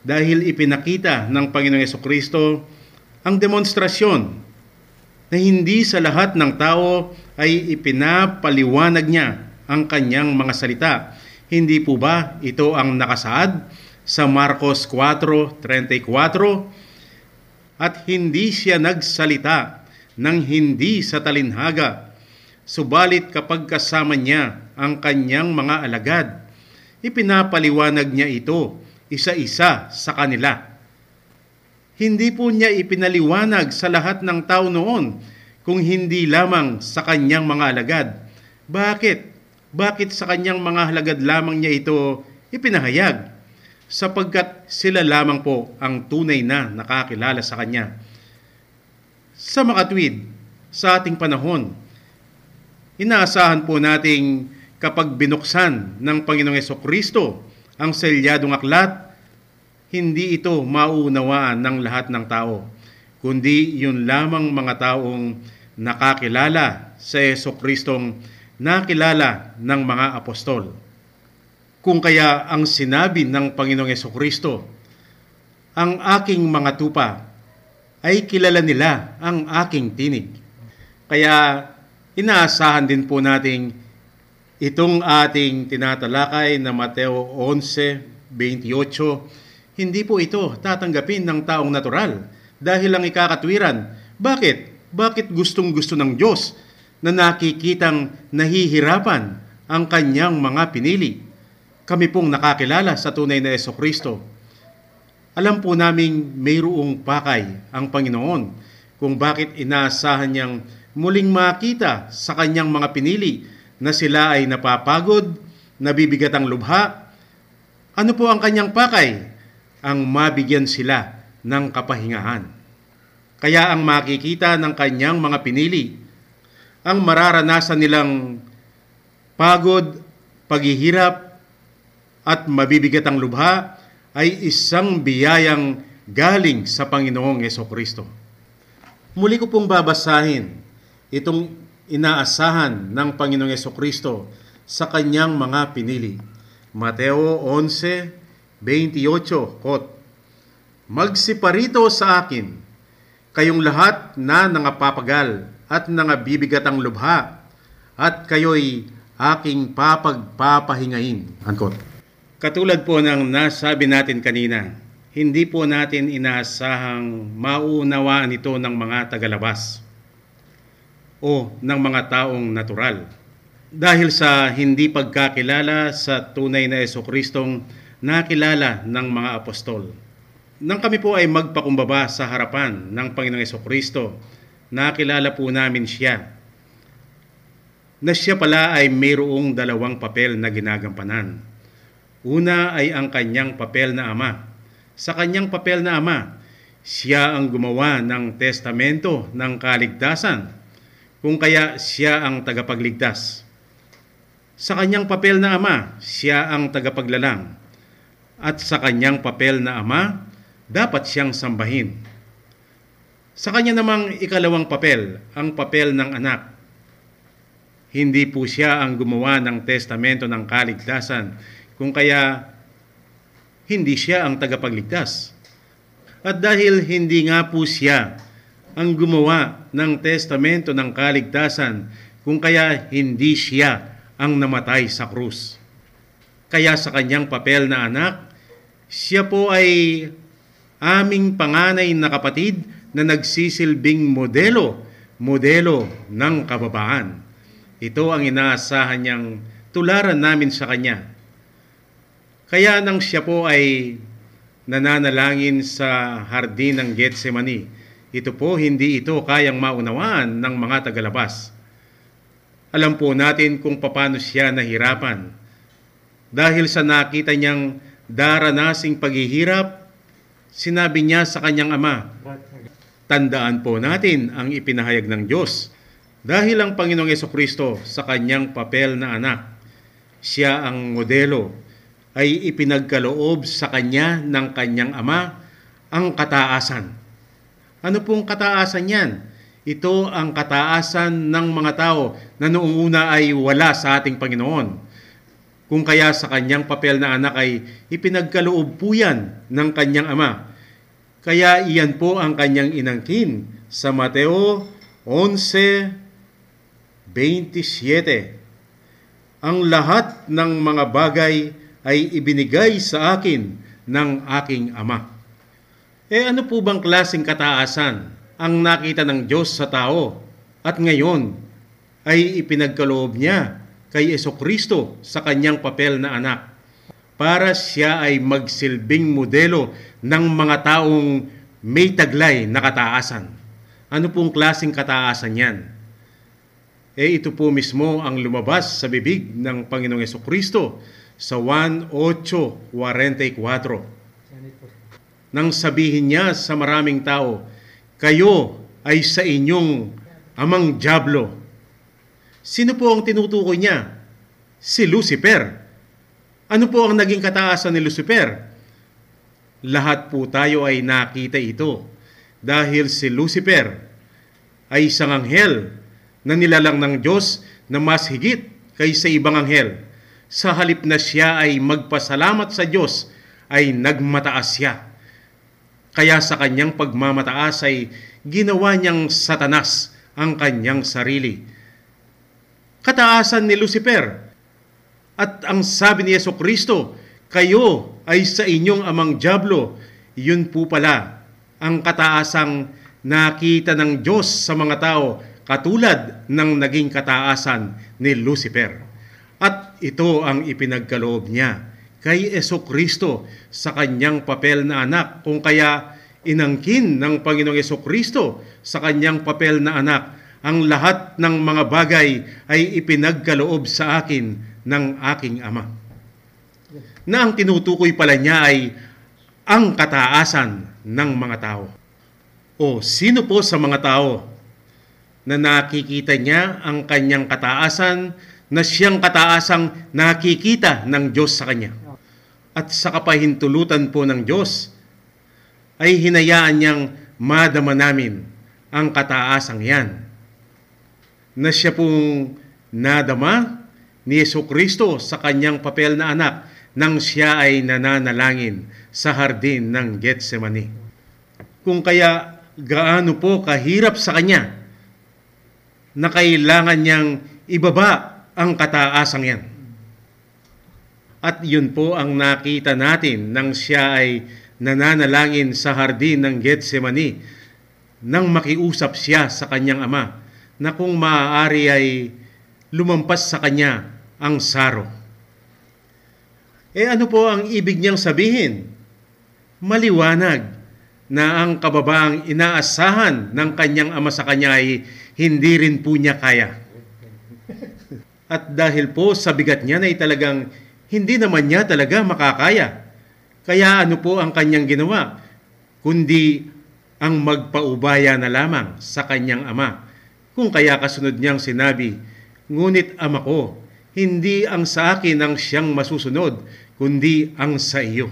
dahil ipinakita ng Panginoong Yeso Kristo ang demonstrasyon na hindi sa lahat ng tao ay ipinapaliwanag niya ang kanyang mga salita. Hindi po ba ito ang nakasaad sa Marcos 4.34 at hindi siya nagsalita ng hindi sa talinhaga. Subalit kapag kasama niya ang kanyang mga alagad, ipinapaliwanag niya ito isa-isa sa kanila. Hindi po niya ipinaliwanag sa lahat ng tao noon kung hindi lamang sa kanyang mga alagad. Bakit? Bakit sa kanyang mga alagad lamang niya ito ipinahayag? Sapagkat sila lamang po ang tunay na nakakilala sa Kanya. Sa makatwid, sa ating panahon, inaasahan po nating kapag binuksan ng Panginoong Yeso Kristo ang selyadong aklat, hindi ito mauunawaan ng lahat ng tao, kundi yun lamang mga taong nakakilala sa Yeso Kristong nakilala ng mga apostol. Kung kaya ang sinabi ng Panginoong Yeso Kristo, ang aking mga tupa ay kilala nila ang aking tinig. Kaya inaasahan din po nating Itong ating tinatalakay na Mateo 11:28, hindi po ito tatanggapin ng taong natural dahil lang ikakatwiran. Bakit? Bakit gustong-gusto ng Diyos na nakikitang nahihirapan ang kanyang mga pinili? Kami pong nakakilala sa tunay na Yeso Kristo. Alam po naming mayroong pakay ang Panginoon kung bakit inaasahan niyang muling makita sa kanyang mga pinili na sila ay napapagod, nabibigat ang lubha. Ano po ang kanyang pakay? Ang mabigyan sila ng kapahingahan. Kaya ang makikita ng kanyang mga pinili, ang mararanasan nilang pagod, paghihirap, at mabibigat ang lubha ay isang biyayang galing sa Panginoong Yeso Kristo. Muli ko pong babasahin itong inaasahan ng Panginoong Yeso Kristo sa kanyang mga pinili. Mateo 11:28 quote, Magsiparito sa akin, kayong lahat na nangapapagal at nangabibigat ang lubha, at kayo'y aking papagpapahingain. Unquote. Katulad po ng nasabi natin kanina, hindi po natin inaasahang mauunawaan ito ng mga tagalabas o ng mga taong natural. Dahil sa hindi pagkakilala sa tunay na Yeso Kristong nakilala ng mga apostol. Nang kami po ay magpakumbaba sa harapan ng Panginoong Yeso Kristo, nakilala po namin siya. Na siya pala ay mayroong dalawang papel na ginagampanan. Una ay ang kanyang papel na ama. Sa kanyang papel na ama, siya ang gumawa ng testamento ng kaligtasan kung kaya siya ang tagapagligtas. Sa kanyang papel na ama, siya ang tagapaglalang. At sa kanyang papel na ama, dapat siyang sambahin. Sa kanya namang ikalawang papel, ang papel ng anak. Hindi po siya ang gumawa ng testamento ng kaligtasan, kung kaya hindi siya ang tagapagligtas. At dahil hindi nga po siya ang gumawa ng testamento ng kaligtasan kung kaya hindi siya ang namatay sa krus. Kaya sa kanyang papel na anak, siya po ay aming panganay na kapatid na nagsisilbing modelo, modelo ng kababaan. Ito ang inaasahan niyang tularan namin sa kanya. Kaya nang siya po ay nananalangin sa hardin ng Getsemani, ito po hindi ito kayang maunawaan ng mga tagalabas. Alam po natin kung paano siya nahirapan. Dahil sa nakita niyang daranasing paghihirap, sinabi niya sa kanyang ama, Tandaan po natin ang ipinahayag ng Diyos dahil ang Panginoong Kristo sa kanyang papel na anak, siya ang modelo, ay ipinagkaloob sa kanya ng kanyang ama ang kataasan ano pong kataasan yan? Ito ang kataasan ng mga tao na noong una ay wala sa ating Panginoon. Kung kaya sa kanyang papel na anak ay ipinagkaloob po yan ng kanyang ama. Kaya iyan po ang kanyang inangkin sa Mateo 11:27. Ang lahat ng mga bagay ay ibinigay sa akin ng aking ama. Eh ano po bang klaseng kataasan ang nakita ng Diyos sa tao at ngayon ay ipinagkaloob niya kay Kristo sa kanyang papel na anak para siya ay magsilbing modelo ng mga taong may taglay na kataasan. Ano pong klaseng kataasan yan? Eh ito po mismo ang lumabas sa bibig ng Panginoong Kristo sa 1.8.44 nang sabihin niya sa maraming tao, kayo ay sa inyong amang Diablo. Sino po ang tinutukoy niya? Si Lucifer. Ano po ang naging kataasan ni Lucifer? Lahat po tayo ay nakita ito dahil si Lucifer ay isang anghel na nilalang ng Diyos na mas higit kaysa ibang anghel. Sa halip na siya ay magpasalamat sa Diyos, ay nagmataas siya kaya sa kanyang pagmamataas ay ginawa niyang satanas ang kanyang sarili. Kataasan ni Lucifer At ang sabi ni Yeso Kristo, kayo ay sa inyong amang Diablo. Yun po pala ang kataasang nakita ng Diyos sa mga tao katulad ng naging kataasan ni Lucifer. At ito ang ipinagkaloob niya kay Eso Kristo sa kanyang papel na anak. Kung kaya inangkin ng Panginoong Eso Kristo sa kanyang papel na anak, ang lahat ng mga bagay ay ipinagkaloob sa akin ng aking Ama. Na ang tinutukoy pala niya ay ang kataasan ng mga tao. O sino po sa mga tao na nakikita niya ang kanyang kataasan na siyang kataasang nakikita ng Diyos sa kanya. At sa kapahintulutan po ng Diyos, ay hinayaan niyang madama namin ang kataasang yan. Na siya pong nadama ni Yesu Kristo sa kanyang papel na anak nang siya ay nananalangin sa hardin ng Getsemani. Kung kaya gaano po kahirap sa kanya na kailangan niyang ibaba ang kataasang yan. At yun po ang nakita natin nang siya ay nananalangin sa hardin ng Getsemani nang makiusap siya sa kanyang ama na kung maaari ay lumampas sa kanya ang saro. Eh ano po ang ibig niyang sabihin? Maliwanag na ang kababaang inaasahan ng kanyang ama sa kanya ay hindi rin po niya kaya. At dahil po sa bigat niya na ay talagang hindi naman niya talaga makakaya. Kaya ano po ang kanyang ginawa? Kundi ang magpaubaya na lamang sa kanyang ama. Kung kaya kasunod niyang sinabi, Ngunit ama ko, hindi ang sa akin ang siyang masusunod, kundi ang sa iyo.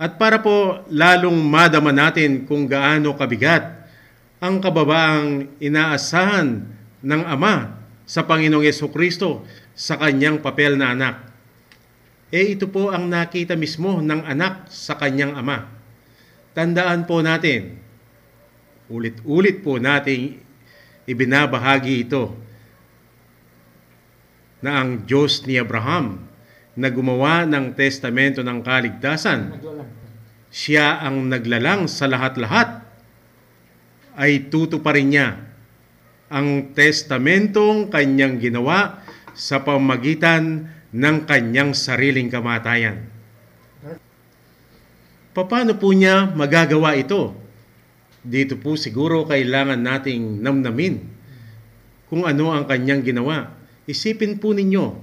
At para po lalong madama natin kung gaano kabigat ang kababaang inaasahan ng Ama sa Panginoong Yeso Kristo sa kanyang papel na anak. Eh ito po ang nakita mismo ng anak sa kanyang ama. Tandaan po natin, ulit-ulit po nating ibinabahagi ito na ang Diyos ni Abraham na gumawa ng testamento ng kaligtasan, siya ang naglalang sa lahat-lahat ay tutuparin niya ang testamentong kanyang ginawa sa pamagitan ng kanyang sariling kamatayan. Paano po niya magagawa ito? Dito po siguro kailangan nating namnamin kung ano ang kanyang ginawa. Isipin po ninyo,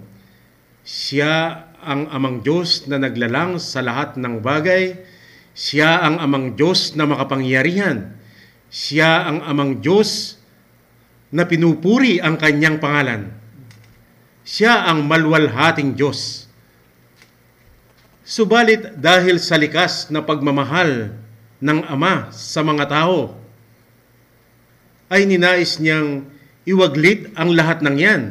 siya ang amang Diyos na naglalang sa lahat ng bagay, siya ang amang Diyos na makapangyarihan, siya ang amang Diyos na pinupuri ang kanyang pangalan. Siya ang malwalhating Diyos. Subalit dahil sa likas na pagmamahal ng Ama sa mga tao, ay ninais niyang iwaglit ang lahat ng yan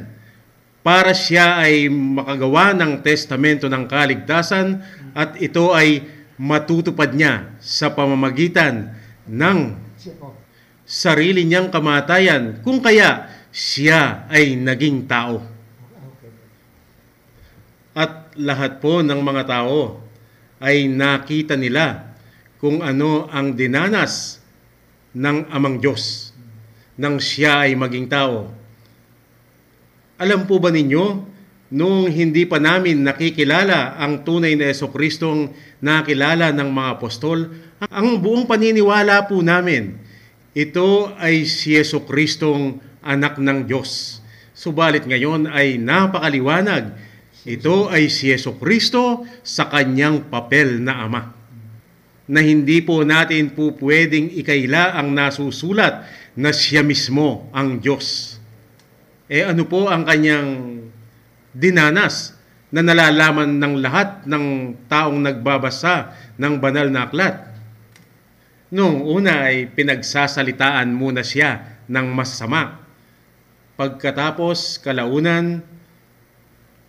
para siya ay makagawa ng testamento ng kaligtasan at ito ay matutupad niya sa pamamagitan ng sarili niyang kamatayan kung kaya siya ay naging tao. At lahat po ng mga tao ay nakita nila kung ano ang dinanas ng amang Diyos nang siya ay maging tao. Alam po ba ninyo, noong hindi pa namin nakikilala ang tunay na Yeso Kristong nakilala ng mga apostol, ang buong paniniwala po namin, ito ay si Yeso Kristong anak ng Diyos. Subalit ngayon ay napakaliwanag, ito ay si Yeso Kristo sa kanyang papel na Ama. Na hindi po natin po pwedeng ikaila ang nasusulat na siya mismo ang Diyos. Eh ano po ang kanyang dinanas na nalalaman ng lahat ng taong nagbabasa ng banal na aklat? Noong una ay pinagsasalitaan muna siya ng masama. Pagkatapos, kalaunan,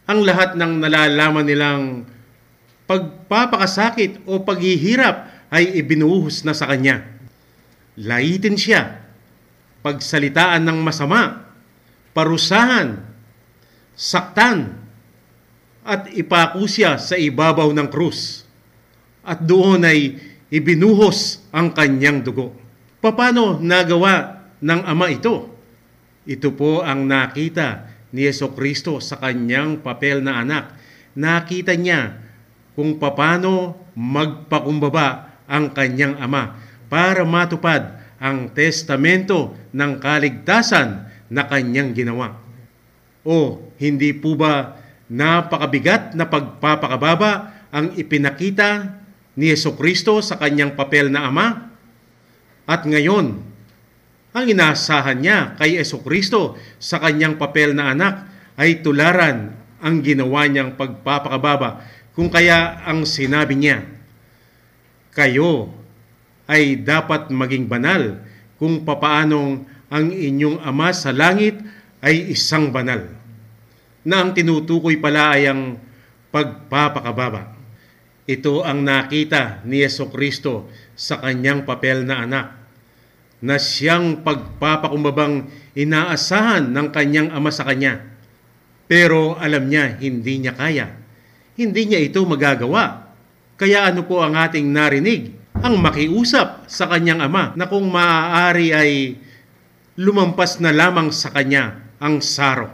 ang lahat ng nalalaman nilang pagpapakasakit o paghihirap ay ibinuhos na sa kanya. Laitin siya, pagsalitaan ng masama, parusahan, saktan, at ipako siya sa ibabaw ng krus. At doon ay ibinuhos ang kanyang dugo. Paano nagawa ng ama ito? Ito po ang nakita ni Yeso Kristo sa kanyang papel na anak. Nakita niya kung paano magpakumbaba ang kanyang ama para matupad ang testamento ng kaligtasan na kanyang ginawa. O hindi po ba napakabigat na pagpapakababa ang ipinakita ni Yeso Kristo sa kanyang papel na ama? At ngayon, ang inaasahan niya kay Yeso Kristo sa kanyang papel na anak ay tularan ang ginawa niyang pagpapakababa kung kaya ang sinabi niya, Kayo ay dapat maging banal kung papaanong ang inyong ama sa langit ay isang banal. Na ang tinutukoy pala ay ang pagpapakababa. Ito ang nakita ni Yeso Kristo sa kanyang papel na anak na siyang pagpapakumbabang inaasahan ng kanyang ama sa kanya. Pero alam niya, hindi niya kaya. Hindi niya ito magagawa. Kaya ano po ang ating narinig? ang makiusap sa kanyang ama na kung maaari ay lumampas na lamang sa kanya ang saro.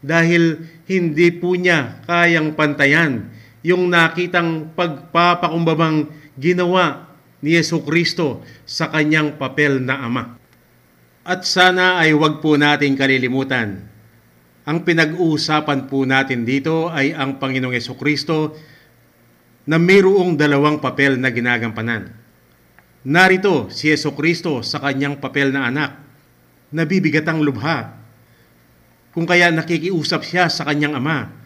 Dahil hindi po niya kayang pantayan yung nakitang pagpapakumbabang ginawa ni Yesu Kristo sa kanyang papel na ama. At sana ay wag po nating kalilimutan. Ang pinag-uusapan po natin dito ay ang Panginoong Yesu Kristo na mayroong dalawang papel na ginagampanan. Narito si Yeso Kristo sa kanyang papel na anak, nabibigatang lubha. Kung kaya nakikiusap siya sa kanyang ama,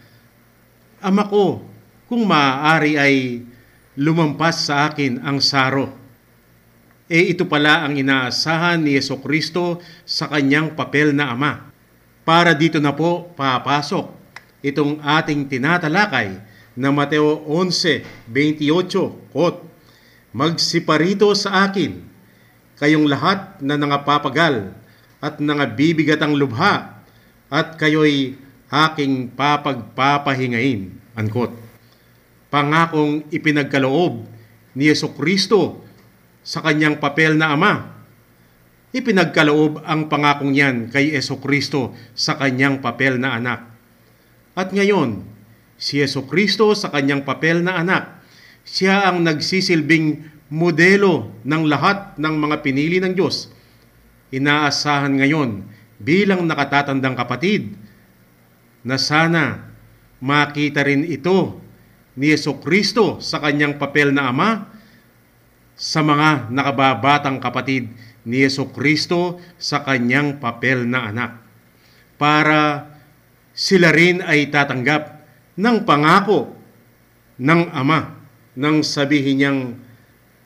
Ama ko, kung maaari ay lumampas sa akin ang saro. E ito pala ang inaasahan ni Yeso Kristo sa kanyang papel na ama. Para dito na po papasok itong ating tinatalakay na Mateo 11:28, quote, Magsiparito sa akin, kayong lahat na nangapapagal at nangabibigat ang lubha, at kayo'y aking papagpapahingain. Unquote. Pangakong ipinagkaloob ni Yeso Kristo sa kanyang papel na ama. Ipinagkaloob ang pangakong yan kay Yeso Kristo sa kanyang papel na anak. At ngayon, si Yeso Kristo sa kanyang papel na anak. Siya ang nagsisilbing modelo ng lahat ng mga pinili ng Diyos. Inaasahan ngayon bilang nakatatandang kapatid na sana makita rin ito ni Yeso Kristo sa kanyang papel na ama sa mga nakababatang kapatid ni Yeso Kristo sa kanyang papel na anak para sila rin ay tatanggap ng pangako ng Ama nang sabihin niyang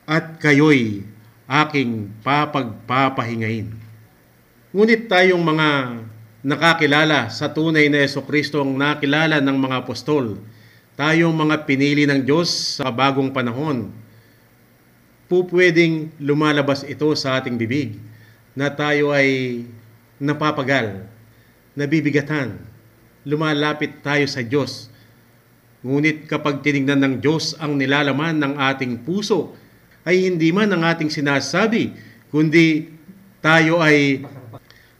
at kayo'y aking papagpapahingain. Ngunit tayong mga nakakilala sa tunay na Yeso Kristo ang nakilala ng mga apostol, tayong mga pinili ng Diyos sa bagong panahon, po pwedeng lumalabas ito sa ating bibig na tayo ay napapagal, nabibigatan, lumalapit tayo sa Diyos. Ngunit kapag tinignan ng Diyos ang nilalaman ng ating puso, ay hindi man ang ating sinasabi, kundi tayo ay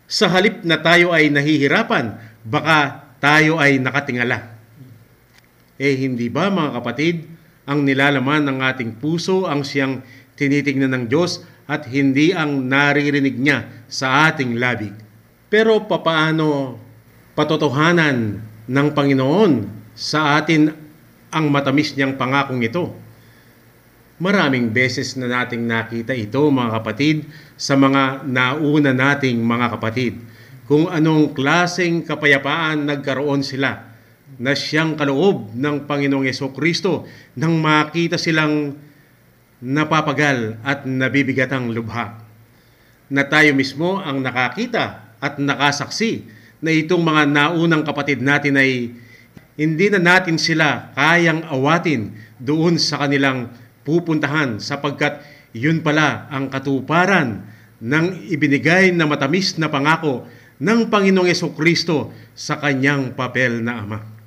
sa halip na tayo ay nahihirapan, baka tayo ay nakatingala. Eh hindi ba mga kapatid, ang nilalaman ng ating puso ang siyang tinitingnan ng Diyos at hindi ang naririnig niya sa ating labig. Pero papaano patotohanan ng Panginoon sa atin ang matamis niyang pangakong ito. Maraming beses na nating nakita ito mga kapatid sa mga nauna nating mga kapatid kung anong klaseng kapayapaan nagkaroon sila na siyang kaloob ng Panginoong Yeso Kristo nang makita silang napapagal at nabibigatang lubha. Na tayo mismo ang nakakita at nakasaksi na itong mga naunang kapatid natin ay hindi na natin sila kayang awatin doon sa kanilang pupuntahan sapagkat yun pala ang katuparan ng ibinigay na matamis na pangako ng Panginoong Yeso Kristo sa kanyang papel na Ama.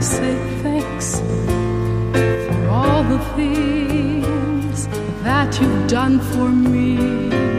Say thanks for all the things that you've done for me.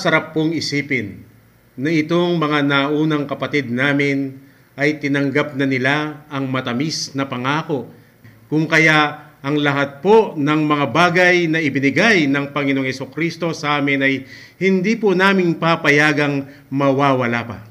Napakasarap pong isipin na itong mga naunang kapatid namin ay tinanggap na nila ang matamis na pangako. Kung kaya ang lahat po ng mga bagay na ibinigay ng Panginoong Kristo sa amin ay hindi po naming papayagang mawawala pa.